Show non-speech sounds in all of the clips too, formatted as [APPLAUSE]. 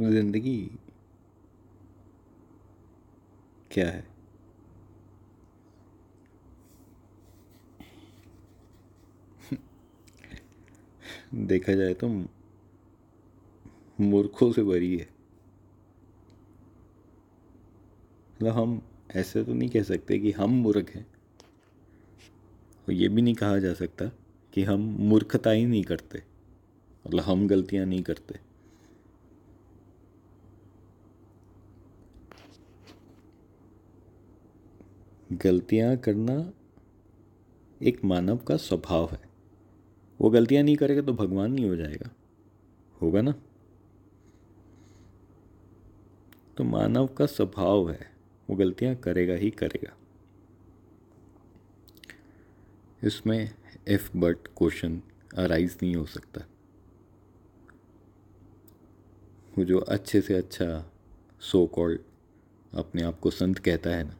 ज़िंदगी क्या है? देखा जाए तो मूर्खों से भरी है। मतलब हम ऐसे तो नहीं कह सकते कि हम मूर्ख हैं। और ये भी नहीं कहा जा सकता कि हम मूर्खता ही नहीं करते। मतलब हम गलतियाँ नहीं करते। गलतियाँ करना एक मानव का स्वभाव है। वो गलतियाँ नहीं करेगा तो भगवान नहीं हो जाएगा। होगा ना? तो मानव का स्वभाव है, वो गलतियाँ करेगा ही करेगा। इसमें इफ़ बट क्वेश्चन अराइज नहीं हो सकता। वो जो अच्छे से अच्छा सो कॉल्ड अपने आप को संत कहता है ना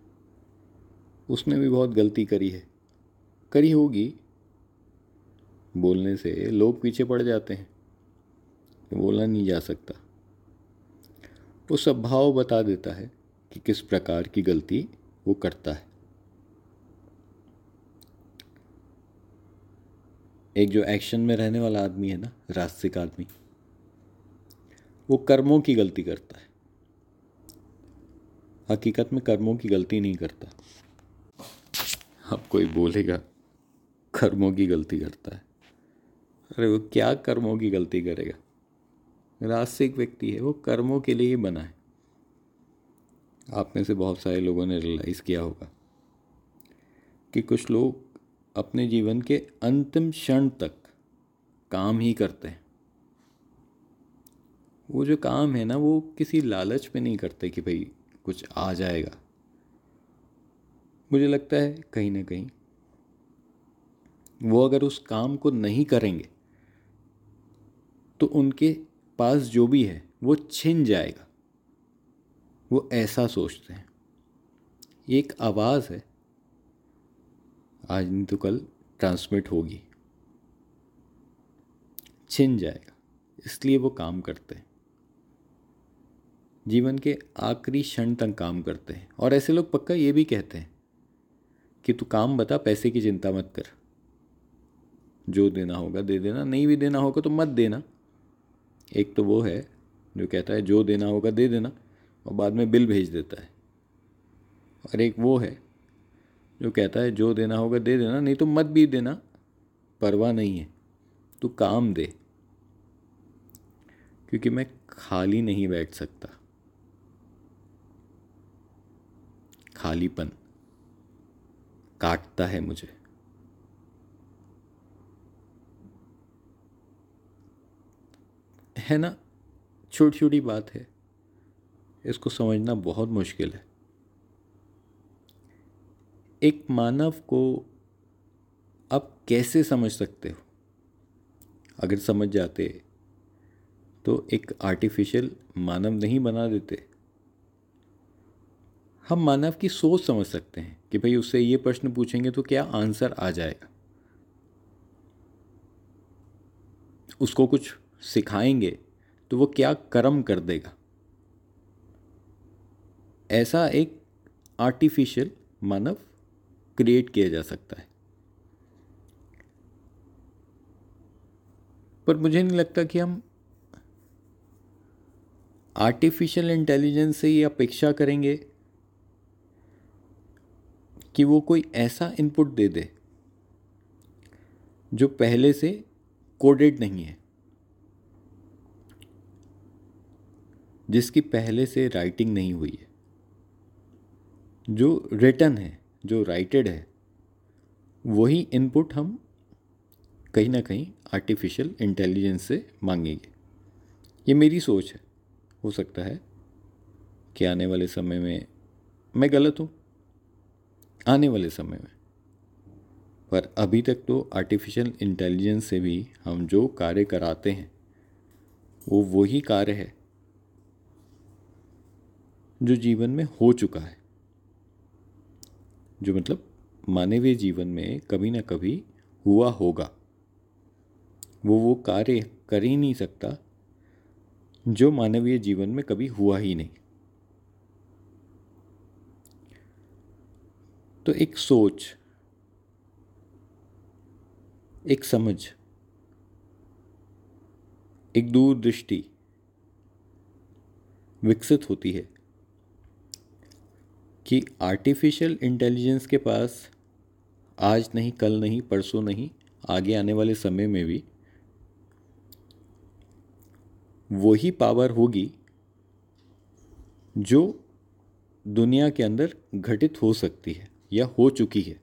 उसने भी बहुत गलती करी है। करी होगी। बोलने से लोग पीछे पड़ जाते हैं। बोला नहीं जा सकता। वो स्वभाव बता देता है कि किस प्रकार की गलती वो करता है। एक जो एक्शन में रहने वाला आदमी है ना रास्तिक आदमी, वो कर्मों की गलती करता है। हकीकत में कर्मों की गलती नहीं करता। अब कोई बोलेगा, कर्मों की गलती करता है। अरे वो क्या कर्मों की गलती करेगा? रास्तिक व्यक्ति है, वो कर्मों के लिए ही बना है। आप में से बहुत सारे लोगों ने रियलाइज़ किया होगा कि कुछ लोग अपने जीवन के अंतिम क्षण तक काम ही करते हैं। वो जो काम है ना, वो किसी लालच पे नहीं करते कि भाई कुछ आ जाएगा। मुझे लगता है कहीं ना कहीं वो अगर उस काम को नहीं करेंगे तो उनके पास जो भी है, वो छिन जाएगा। वो ऐसा सोचते हैं। ये एक आवाज़ है। आज नहीं तो कल ट्रांसमिट होगी। छिन जाएगा। इसलिए वो काम करते हैं। जीवन के आखिरी क्षण तक काम करते हैं। और ऐसे लोग पक्का ये भी कहते हैं कि तू काम बता, पैसे की चिंता मत कर। जो देना होगा दे देना, नहीं भी देना होगा तो मत देना। एक तो वो है जो कहता है, जो देना होगा दे देना, और बाद में बिल भेज देता है। और एक वो है जो कहता है, जो देना होगा दे देना, नहीं तो मत भी देना, परवाह नहीं है। तू काम दे, क्योंकि मैं खाली नहीं बैठ सकता। खालीपन। काटता है मुझे। है ना? छोटी छोटी बात है। इसको समझना बहुत मुश्किल है। एक मानव को आप कैसे समझ सकते हो? अगर समझ जाते तो एक आर्टिफिशियल मानव नहीं बना देते। हम मानव की सोच समझ सकते हैं कि भाई उससे ये प्रश्न पूछेंगे तो क्या आंसर आ जाएगा? उसको कुछ सिखाएँगे तो वो क्या कर्म कर देगा? ऐसा एक आर्टिफिशियल मानव क्रिएट किया जा सकता है। पर मुझे नहीं लगता कि हम आर्टिफिशियल इंटेलिजेंस से ये अपेक्षा करेंगे। कि वो कोई ऐसा इनपुट दे दे, जो पहले से कोडेड नहीं है, जिसकी पहले से राइटिंग नहीं हुई है, जो रिटर्न है, जो राइटेड है, वही इनपुट हम कहीं ना कहीं आर्टिफिशियल इंटेलिजेंस से मांगेंगे। ये मेरी सोच है। हो सकता है कि आने वाले समय में मैं गलत हूँ। आने वाले समय में। पर अभी तक तो आर्टिफिशियल इंटेलिजेंस से भी हम जो कार्य कराते हैं, वो वही कार्य है जो जीवन में हो चुका है। जो मतलब मानवीय जीवन में कभी ना कभी हुआ होगा। वो वो कार्य कर ही नहीं सकता जो मानवीय जीवन में कभी हुआ ही नहीं। तो एक सोच, एक समझ, एक दूरदृष्टि विकसित होती है कि आर्टिफिशियल इंटेलिजेंस के पास आज नहीं, कल नहीं, परसों नहीं, आगे आने वाले समय में भी वही पावर होगी जो दुनिया के अंदर घटित हो सकती है। या हो चुकी है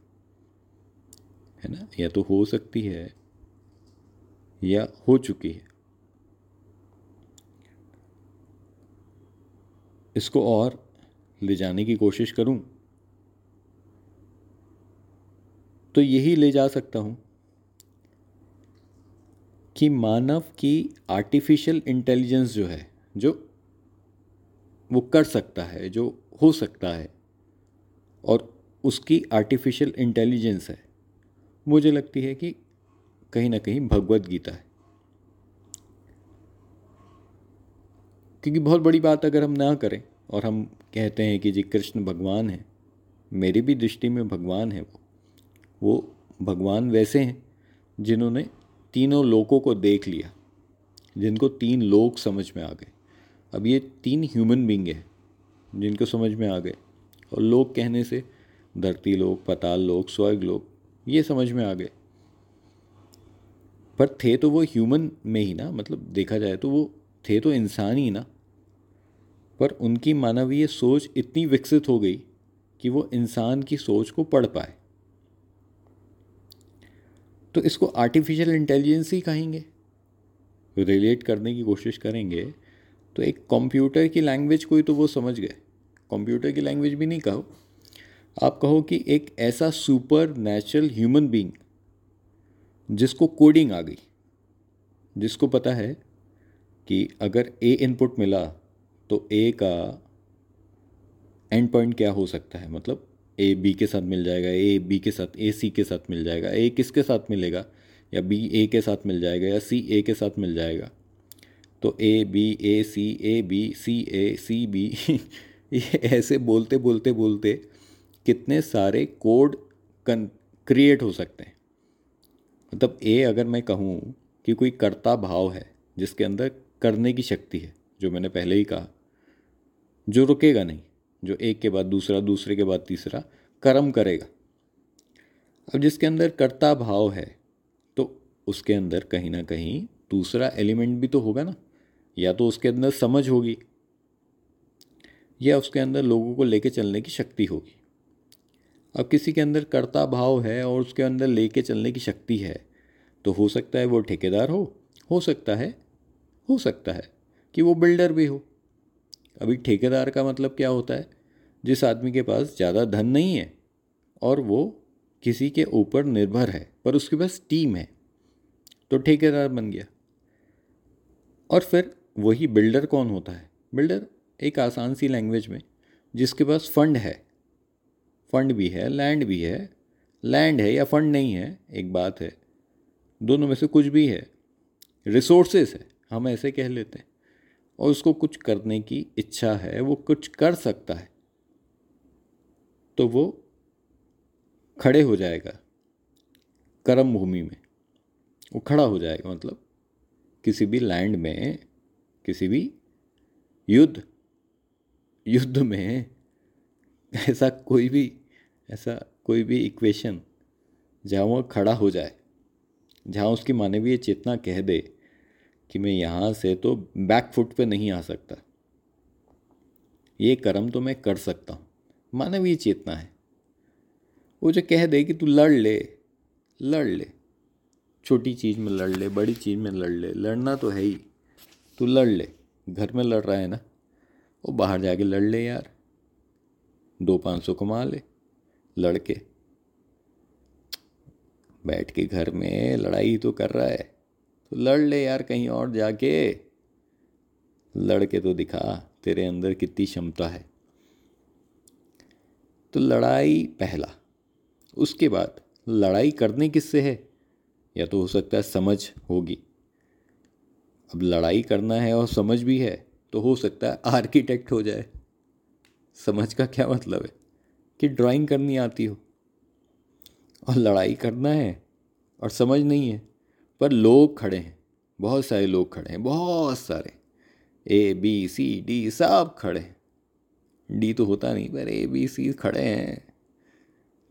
है ना? या तो हो सकती है या हो चुकी है। इसको और ले जाने की कोशिश करूँ तो यही ले जा सकता हूँ कि मानव की आर्टिफिशियल इंटेलिजेंस जो है, जो वो कर सकता है, जो हो सकता है, और उसकी आर्टिफिशियल इंटेलिजेंस है। मुझे लगती है कि कहीं ना कहीं भगवत गीता है। क्योंकि बहुत बड़ी बात अगर हम ना करें और हम कहते हैं कि जी कृष्ण भगवान है, मेरी भी दृष्टि में भगवान है वो। वो भगवान वैसे हैं जिन्होंने तीनों लोगों को देख लिया, जिनको तीन लोग समझ में आ गए। अब ये तीन ह्यूमन बींग है जिनको समझ में आ गए और लोग कहने से धरती लोग पताल लोग स्वर्ग लोग ये समझ में आ गए। पर थे तो वो ह्यूमन में ही ना मतलब देखा जाए तो वो थे तो इंसान ही ना। पर उनकी मानवीय सोच इतनी विकसित हो गई कि वो इंसान की सोच को पढ़ पाए। तो इसको आर्टिफिशियल इंटेलिजेंस ही कहेंगे। रिलेट करने की कोशिश करेंगे तो एक कंप्यूटर की लैंग्वेज कोई तो वो समझ गए। कंप्यूटर की लैंग्वेज भी नहीं कहो। आप कहो कि एक ऐसा सुपर नेचुरल ह्यूमन बींग जिसको कोडिंग आ गई, जिसको पता है कि अगर ए इनपुट मिला तो ए का एंड पॉइंट क्या हो सकता है? मतलब ए बी के साथ मिल जाएगा ए बी के साथ ए सी के साथ मिल जाएगा ए किसके साथ मिलेगा? या बी ए के साथ मिल जाएगा, या सी ए के साथ मिल जाएगा? तो A B A C A B C A C B ये ऐसे बोलते बोलते बोलते कितने सारे कोड कन क्रिएट हो सकते हैं। मतलब ए अगर मैं कहूँ कि कोई कर्ता भाव है, जिसके अंदर करने की शक्ति है, जो मैंने पहले ही कहा, जो रुकेगा नहीं, जो एक के बाद दूसरा, दूसरे के बाद तीसरा, कर्म करेगा। अब जिसके अंदर कर्ता भाव है तो उसके अंदर कहीं ना कहीं दूसरा एलिमेंट भी तो होगा ना। या तो उसके अंदर समझ होगी, या उसके अंदर लोगों को लेके चलने की शक्ति होगी। अब किसी के अंदर कर्ता भाव है और उसके अंदर लेके चलने की शक्ति है तो हो सकता है वो ठेकेदार हो हो सकता है, हो सकता है कि वो बिल्डर भी हो। अभी ठेकेदार का मतलब क्या होता है? जिस आदमी के पास ज़्यादा धन नहीं है और वो किसी के ऊपर निर्भर है, पर उसके पास टीम है तो ठेकेदार बन गया। और फिर वही बिल्डर कौन होता है? बिल्डर एक आसान सी लैंग्वेज में, जिसके पास फंड है फंड भी है, लैंड भी है। लैंड है या फंड नहीं है, एक बात है। दोनों में से कुछ भी है। रिसोर्सेस है, हम ऐसे कह लेते हैं। और उसको कुछ करने की इच्छा है, वो कुछ कर सकता है। तो वो खड़े हो जाएगा, कर्म भूमि में। वो खड़ा हो जाएगा मतलब किसी भी लैंड में, किसी भी युद्ध युद्ध में [LAUGHS] ऐसा कोई भी, ऐसा कोई भी इक्वेशन, जहाँ वो खड़ा हो जाए, जहाँ उसकी मानवीय चेतना कह दे कि मैं यहाँ से तो बैक फुट पे नहीं आ सकता। ये कर्म तो मैं कर सकता हूँ। मानवीय चेतना है। वो जो कह दे कि तू लड़ ले लड़ ले। छोटी चीज़ में लड़ ले, बड़ी चीज़ में लड़ ले, लड़ना तो है ही। तू लड़ ले। घर में लड़ रहा है ना? वो बाहर जाके लड़ ले यार। दो पाँच सौ कमा ले, लड़के। बैठ के घर में लड़ाई तो कर रहा है तो लड़ ले यार कहीं और जाके। लड़के तो दिखा, तेरे अंदर कितनी क्षमता है। तो लड़ाई पहला, उसके बाद लड़ाई करने किससे है? या तो हो सकता है समझ होगी। अब लड़ाई करना है और समझ भी है तो हो सकता है आर्किटेक्ट हो जाए। समझ का क्या मतलब है? कि ड्राइंग करनी आती हो और लड़ाई करना है और समझ नहीं है, पर लोग खड़े हैं, बहुत सारे लोग खड़े हैं, बहुत सारे। ए बी सी डी सब खड़े हैं। डी तो होता नहीं, पर ए बी सी खड़े हैं।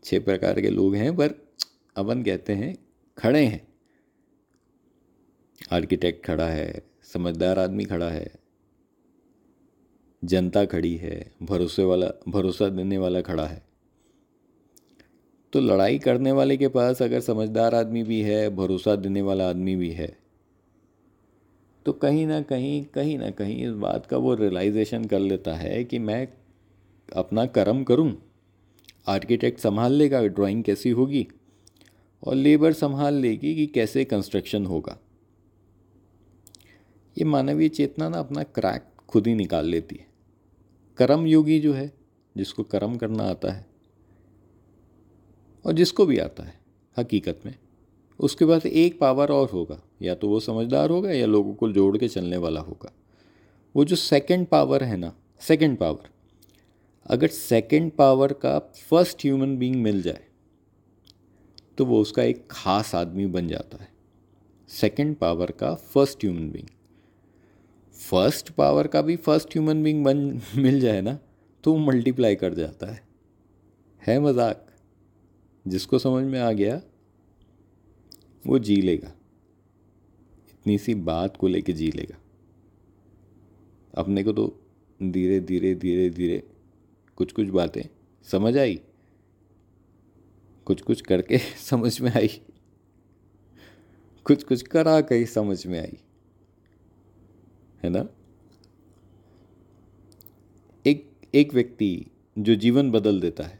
छह प्रकार के लोग हैं, पर अपन कहते हैं खड़े हैं। आर्किटेक्ट खड़ा है, समझदार आदमी खड़ा है जनता खड़ी है, भरोसे वाला, भरोसा देने वाला खड़ा है। तो लड़ाई करने वाले के पास अगर समझदार आदमी भी है, भरोसा देने वाला आदमी भी है तो कहीं ना कहीं कहीं ना कहीं इस बात का वो रियलाइजेशन कर लेता है कि मैं अपना कर्म करूँ आर्किटेक्ट संभाल लेगा ड्राइंग कैसी होगी, और लेबर संभाल लेगी कि कैसे कंस्ट्रक्शन होगा। ये मानवीय चेतना ना अपना क्रैक खुद ही निकाल लेती है। कर्म योगी जो है, जिसको कर्म करना आता है और जिसको भी आता है, हकीकत में, उसके पास एक पावर और होगा। या तो वो समझदार होगा या लोगों को जोड़ के चलने वाला होगा। वो जो सेकंड पावर है ना सेकंड पावर अगर सेकंड पावर का फ़र्स्ट ह्यूमन बीइंग मिल जाए तो वो उसका एक खास आदमी बन जाता है। सेकंड पावर का first human being first power का भी फ़र्स्ट ह्यूमन बींग बन, मिल जाए ना तो वो मल्टीप्लाई कर जाता है। है मज़ाक। जिसको समझ में आ गया, वो जी लेगा। इतनी सी बात को लेके जी लेगा। अपने को तो धीरे धीरे धीरे धीरे कुछ कुछ बातें समझ आई। कुछ कुछ करके [LAUGHS] समझ में आई। कुछ कुछ करा के समझ में आई। है ना? एक एक व्यक्ति जो जीवन बदल देता है,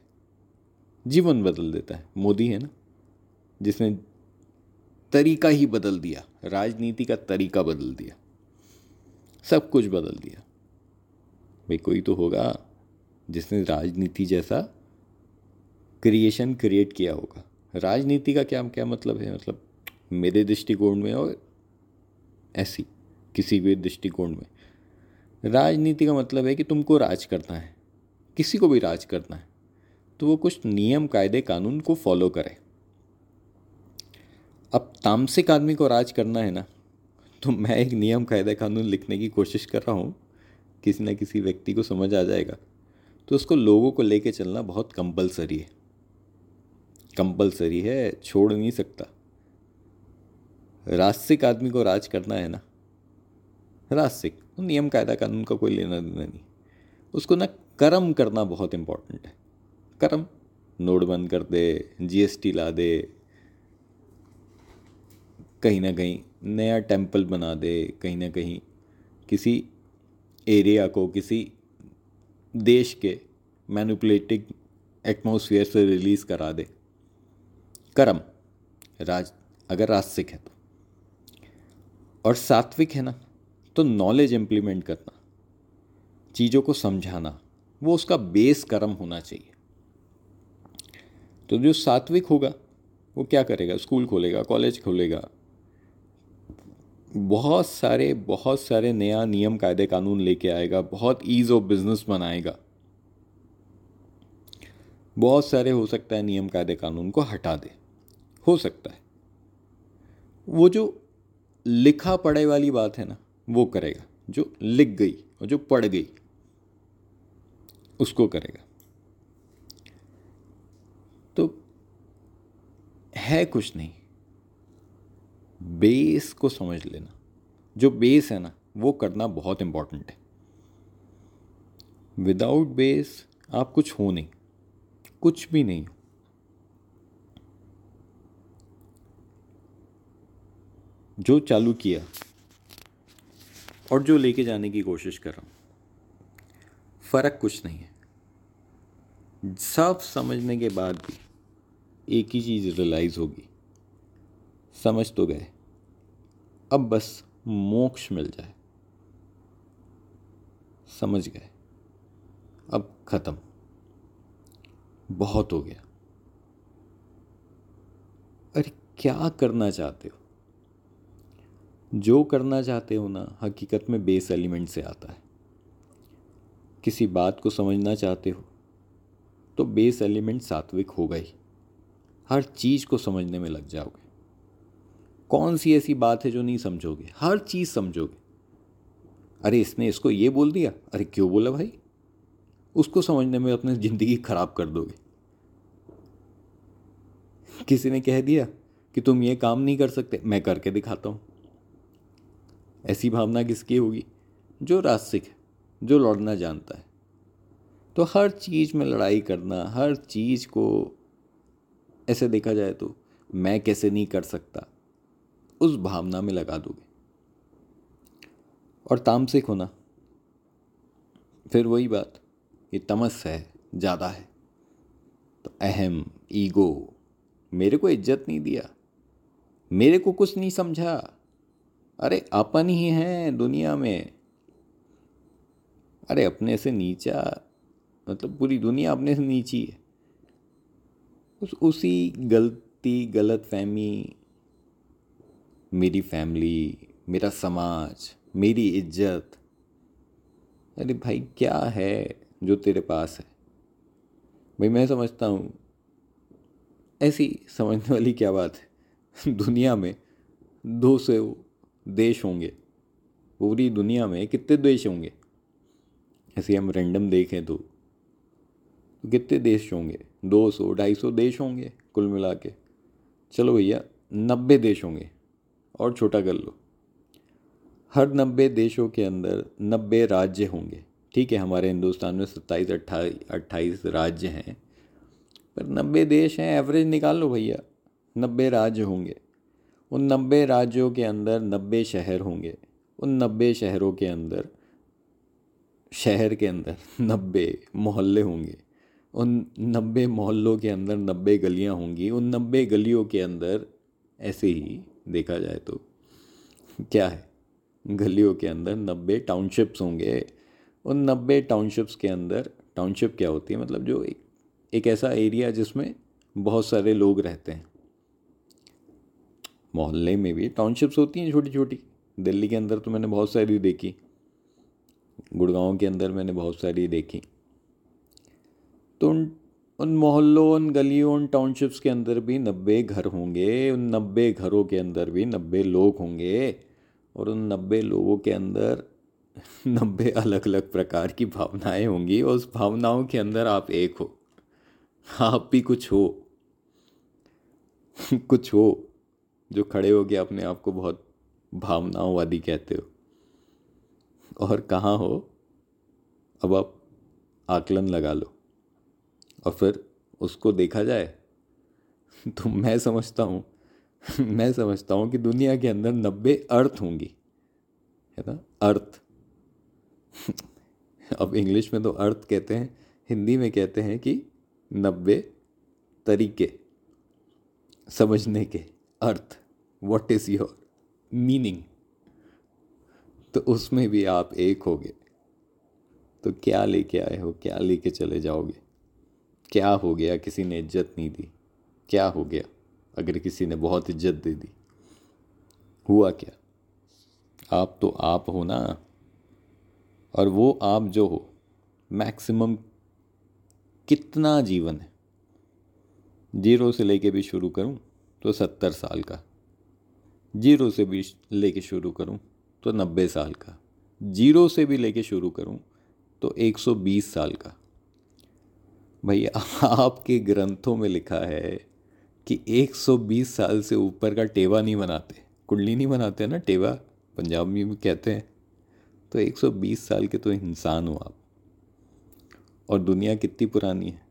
जीवन बदल देता है, मोदी है ना? जिसने तरीका ही बदल दिया, राजनीति का तरीका बदल दिया, सब कुछ बदल दिया। भाई कोई तो होगा जिसने राजनीति जैसा क्रिएशन क्रिएट किया होगा। राजनीति का क्या क्या मतलब है? मतलब मेरे दृष्टिकोण में और ऐसी। किसी भी दृष्टिकोण में। राजनीति का मतलब है कि तुमको राज करना है, किसी को भी राज करना है तो वो कुछ नियम, कायदे, कानून को फॉलो करे। अब तामसिक आदमी को राज करना है ना तो मैं एक नियम, कायदे, कानून लिखने की कोशिश कर रहा हूँ, किसी न किसी व्यक्ति को समझ आ जाएगा तो उसको लोगों को लेके चलना बहुत कंपलसरी है। कंपलसरी है, छोड़ नहीं सकता। रास्तिक आदमी को राज करना है ना रास्तिक नियम कायदा कानून का कोई लेना देना नहीं। उसको ना कर्म करना बहुत इम्पोर्टेंट है। कर्म, नोट बंद कर दे जीएसटी ला दे, कहीं ना कहीं नया टेंपल बना दे, कहीं ना कहीं किसी एरिया को, किसी देश के मैनुपलेटिंग एटमोसफियर से रिलीज़ करा दे। कर्म, राज, अगर रास्तिक है तो। और सात्विक है ना तो नॉलेज इम्प्लीमेंट करना, चीज़ों को समझाना, वो उसका बेस कर्म होना चाहिए। तो जो सात्विक होगा, वो क्या करेगा? स्कूल खोलेगा कॉलेज खोलेगा। बहुत सारे बहुत सारे नया नियम, कायदे, कानून लेके आएगा, बहुत ईज ऑफ़ बिज़नेस बनाएगा। बहुत सारे हो सकता है नियम, कायदे, कानून को हटा दे। हो सकता है। वो जो लिखा पढ़े वाली बात है ना वो करेगा, जो लिख गई और जो पढ़ गई, उसको करेगा। तो है कुछ नहीं। बेस को समझ लेना। जो बेस है ना, वो करना बहुत इंपॉर्टेंट है। विदाउट बेस, आप कुछ हो नहीं। कुछ भी नहीं हो। जो चालू किया और जो लेके जाने की कोशिश कर रहा हूँ, फ़र्क कुछ नहीं है। सब समझने के बाद भी एक ही चीज़ रियलाइज़ होगी। समझ तो गए। अब बस मोक्ष मिल जाए। समझ गए। अब ख़त्म। बहुत हो गया। अरे क्या करना चाहते हो? जो करना चाहते हो ना, हकीकत में बेस एलिमेंट से आता है। किसी बात को समझना चाहते हो तो बेस एलिमेंट सात्विक होगा ही। हर चीज़ को समझने में लग जाओगे। कौन सी ऐसी बात है जो नहीं समझोगे? हर चीज़ समझोगे। अरे, इसने इसको ये बोल दिया? अरे, क्यों बोला भाई? उसको समझने में अपनी ज़िंदगी ख़राब कर दोगे। किसी ने कह दिया कि तुम ये काम नहीं कर सकते? मैं करके दिखाता हूँ। ऐसी भावना किसकी होगी? जो रास्तिक है, जो लड़ना जानता है। तो हर चीज़ में लड़ाई करना, हर चीज़ को ऐसे देखा जाए तो मैं कैसे नहीं कर सकता, उस भावना में लगा दोगे। और तामसिक होना, फिर वही बात, ये तमस है, ज़्यादा है। तो अहम, ईगो, मेरे को इज़्ज़त नहीं दिया, मेरे को कुछ नहीं समझा। अरे अपन ही हैं दुनिया में। अरे अपने से नीचा मतलब पूरी दुनिया अपने से नीची है। उस, उसी गलती, गलत फहमी, मेरी फैमिली, मेरा समाज, मेरी इज़्ज़त। अरे भाई क्या है जो तेरे पास है? भाई मैं समझता हूँ। ऐसी समझने वाली क्या बात है? [LAUGHS] दुनिया में दो सौ देश होंगे। पूरी दुनिया में कितने देश होंगे? ऐसे हम रैंडम देखें तो कितने देश होंगे? दो सौ, ढाई सौ देश होंगे कुल मिला के। चलो भैया, नब्बे देश होंगे और छोटा कर लो। हर नब्बे देशों के अंदर नब्बे राज्य होंगे। ठीक है, हमारे हिंदुस्तान में सत्ताईस अट्ठाईस अट्ठाईस राज्य हैं, पर नब्बे देश हैं एवरेज निकाल लो भैया। नब्बे राज्य होंगे। उन नब्बे राज्यों के अंदर नब्बे शहर होंगे। उन नब्बे शहरों के अंदर, शहर के अंदर [LAUGHS] नब्बे मोहल्ले होंगे। उन नब्बे मोहल्लों के अंदर नब्बे गलियाँ होंगी। उन नब्बे गलियों के अंदर, ऐसे ही देखा जाए तो क्या है? गलियों के अंदर नब्बे टाउनशिप्स होंगे। उन नब्बे टाउनशिप्स के अंदर टाउनशिप क्या होती है? मतलब जो एक एक ऐसा एरिया जिसमें बहुत सारे लोग रहते हैं। मोहल्ले में भी टाउनशिप्स होती हैं छोटी छोटी दिल्ली के अंदर तो मैंने बहुत सारी देखी। गुड़गांव के अंदर मैंने बहुत सारी देखी। तो उन उन मोहल्लों, उन गलियों, उन टाउनशिप्स के अंदर भी नब्बे घर होंगे, उन नब्बे घरों के अंदर भी नब्बे लोग होंगे और उन नब्बे लोगों के अंदर [LAUGHS] नब्बे अलग अलग प्रकार की भावनाएँ होंगी और उस भावनाओं के अंदर आप एक हो। आप भी कुछ हो। [LAUGHS] कुछ हो। जो खड़े हो गया अपने आप को बहुत भावनाओं वादी कहते हो। और कहाँ हो? अब आप आकलन लगा लो। और फिर उसको देखा जाए तो मैं समझता हूँ, मैं समझता हूँ कि दुनिया के अंदर नब्बे अर्थ होंगी, है ना? अर्थ। अब इंग्लिश में तो अर्थ कहते हैं, हिंदी में कहते हैं कि नब्बे तरीके, समझने के। अर्थ व्हाट इज़ योर मीनिंग तो उसमें भी आप एक हो गए तो क्या लेके आए हो, क्या लेके चले जाओगे? क्या हो गया, किसी ने इज़्ज़त नहीं दी? क्या हो गया, अगर किसी ने बहुत इज़्ज़त दे दी? हुआ क्या? आप तो आप हो ना? और वो आप जो हो मैक्सिमम कितना जीवन है? ज़ीरो से लेके भी शुरू करूँ तो सत्तर साल का। ज़ीरो से भी लेके शुरू करूँ तो नब्बे साल का। ज़ीरो से भी लेके शुरू करूँ तो एक सौ बीस साल का। भैया [LAUGHS] आपके ग्रंथों में लिखा है कि 120 साल से ऊपर का टेवा नहीं बनाते। कुंडली नहीं बनाते ना टेवा, पंजाब में भी कहते हैं। तो 120 साल के तो इंसान हो आप। और दुनिया कितनी पुरानी है।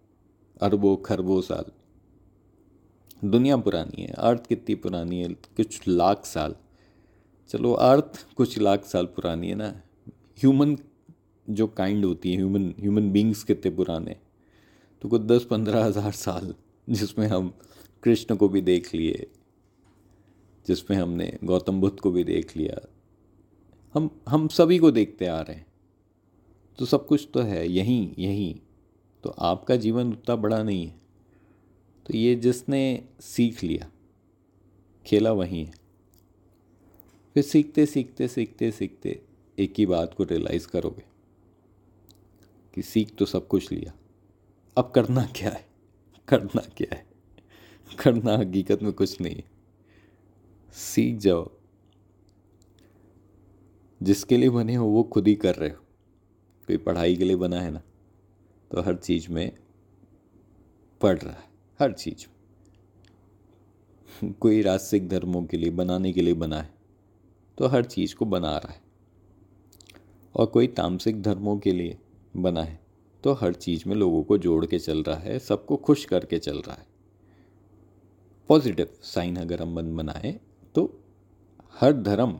अरबों, खरबों साल। दुनिया पुरानी है, अर्थ कितनी पुरानी है, कुछ लाख साल। चलो, अर्थ कुछ लाख साल पुरानी है ना। ह्यूमन जो काइंड होती है ह्यूमन ह्यूमन बींग्स कितने पुराने। तो कुछ दस पंद्रह हज़ार साल जिसमें हम कृष्ण को भी देख लिए, जिसमें हमने गौतम बुद्ध को भी देख लिया। हम हम सभी को देखते आ रहे हैं। तो सब कुछ तो है, यहीं यहीं। तो आपका जीवन उतना बड़ा नहीं है। तो ये जिसने सीख लिया, खेला वहीं है। फिर सीखते सीखते सीखते सीखते एक ही बात को रियलाइज़ करोगे कि सीख तो सब कुछ लिया। अब करना क्या है? करना क्या है? करना हकीकत में कुछ नहीं है। सीख जाओ। जिसके लिए बने हो वो खुद ही कर रहे हो। कोई पढ़ाई के लिए बना है ना तो हर चीज़ में पढ़ रहा है। हर चीज़। कोई रास्तिक धर्मों के लिए, बनाने के लिए बना है तो हर चीज़ को बना रहा है। और कोई तामसिक धर्मों के लिए बना है तो हर चीज़ में लोगों को जोड़ के चल रहा है, सबको खुश करके चल रहा है। पॉजिटिव साइन अगर हम बन बनाए तो हर धर्म,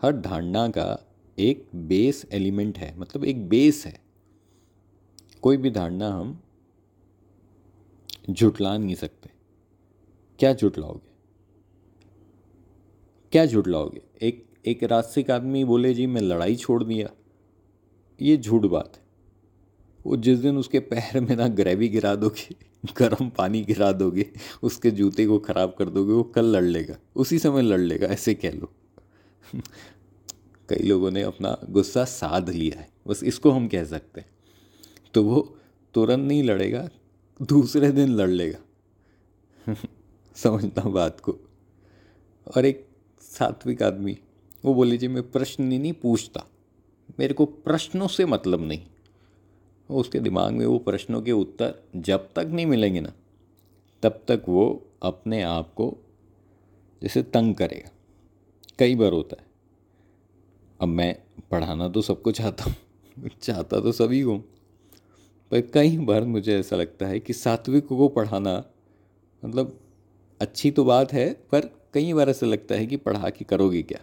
हर धारणा का एक बेस एलिमेंट है मतलब एक बेस है। कोई भी धारणा हम झुटला नहीं सकते। क्या झुटलाओगे क्या झुटलाओगे एक एक रास्तिक आदमी बोले, जी, मैं लड़ाई छोड़ दिया। ये झूठ बात है। वो जिस दिन उसके पैर में ना ग्रेवी गिरा दोगे, गर्म पानी गिरा दोगे, उसके जूते को ख़राब कर दोगे, वो कल लड़ लेगा। उसी समय लड़ लेगा, ऐसे कह लो। कई लोगों ने अपना गुस्सा साध लिया है। बस इसको हम कह सकते हैं। तो वो तुरंत नहीं लड़ेगा दूसरे दिन लड़ लेगा। समझता हूँ बात को। और एक सात्विक आदमी, वो बोले, जी, मैं प्रश्न नहीं पूछता। मेरे को प्रश्नों से मतलब नहीं। उसके दिमाग में वो प्रश्नों के उत्तर जब तक नहीं मिलेंगे ना, तब तक वो अपने आप को जैसे तंग करेगा। कई बार होता है। अब मैं पढ़ाना तो सबको चाहता हूँ, चाहता तो सभी को पर कई बार मुझे ऐसा लगता है कि सात्विक को पढ़ाना मतलब अच्छी तो बात है, पर कई बार ऐसा लगता है कि पढ़ा के करोगे क्या?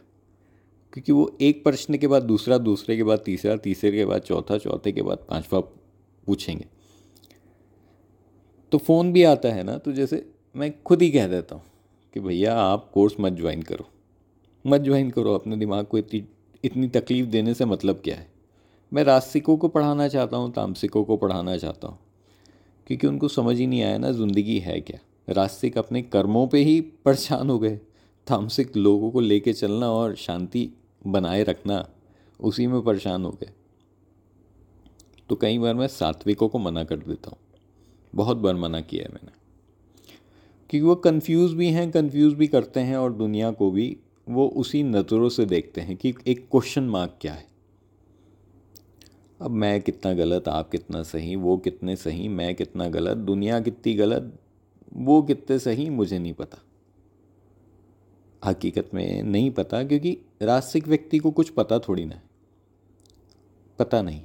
क्योंकि वो एक प्रश्न के बाद दूसरा, दूसरे के बाद तीसरा, तीसरे के बाद चौथा, चौथे के बाद पांचवा पूछेंगे। तो फ़ोन भी आता है ना तो जैसे मैं खुद ही कह देता हूँ कि भैया आप कोर्स मत ज्वाइन करो। मत ज्वाइन करो, अपने दिमाग को इतनी इतनी तकलीफ़ देने से मतलब क्या है? मैं रास्तिकों को पढ़ाना चाहता हूँ, तामसिकों को पढ़ाना चाहता हूँ। क्योंकि उनको समझ ही नहीं आया ना ज़िंदगी है क्या। रास्तिक अपने कर्मों पे ही परेशान हो गए। तामसिक लोगों को लेके चलना और शांति बनाए रखना, उसी में परेशान हो गए। तो कई बार मैं सात्विकों को मना कर देता हूँ। बहुत बार मना किया है मैंने। क्योंकि वो कंफ्यूज भी हैं कंफ्यूज भी करते हैं और दुनिया को भी वो उसी नज़रों से देखते हैं कि एक क्वेश्चन मार्क क्या है। अब मैं कितना गलत, आप कितना सही, वो कितने सही, मैं कितना गलत, दुनिया कितनी गलत, वो कितने सही, मुझे नहीं पता। हकीकत में नहीं पता, क्योंकि रास्तिक व्यक्ति को कुछ पता थोड़ी ना पता नहीं।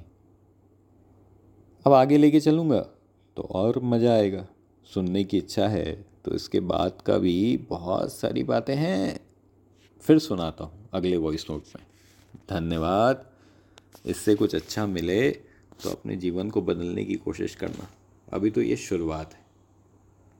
अब आगे लेके चलूँगा तो और मज़ा आएगा। सुनने की इच्छा है तो इसके बाद का भी बहुत सारी बातें हैं। फिर सुनाता हूँ अगले वॉइस नोट में। धन्यवाद। इससे कुछ अच्छा मिले तो अपने जीवन को बदलने की कोशिश करना। अभी तो ये शुरुआत है।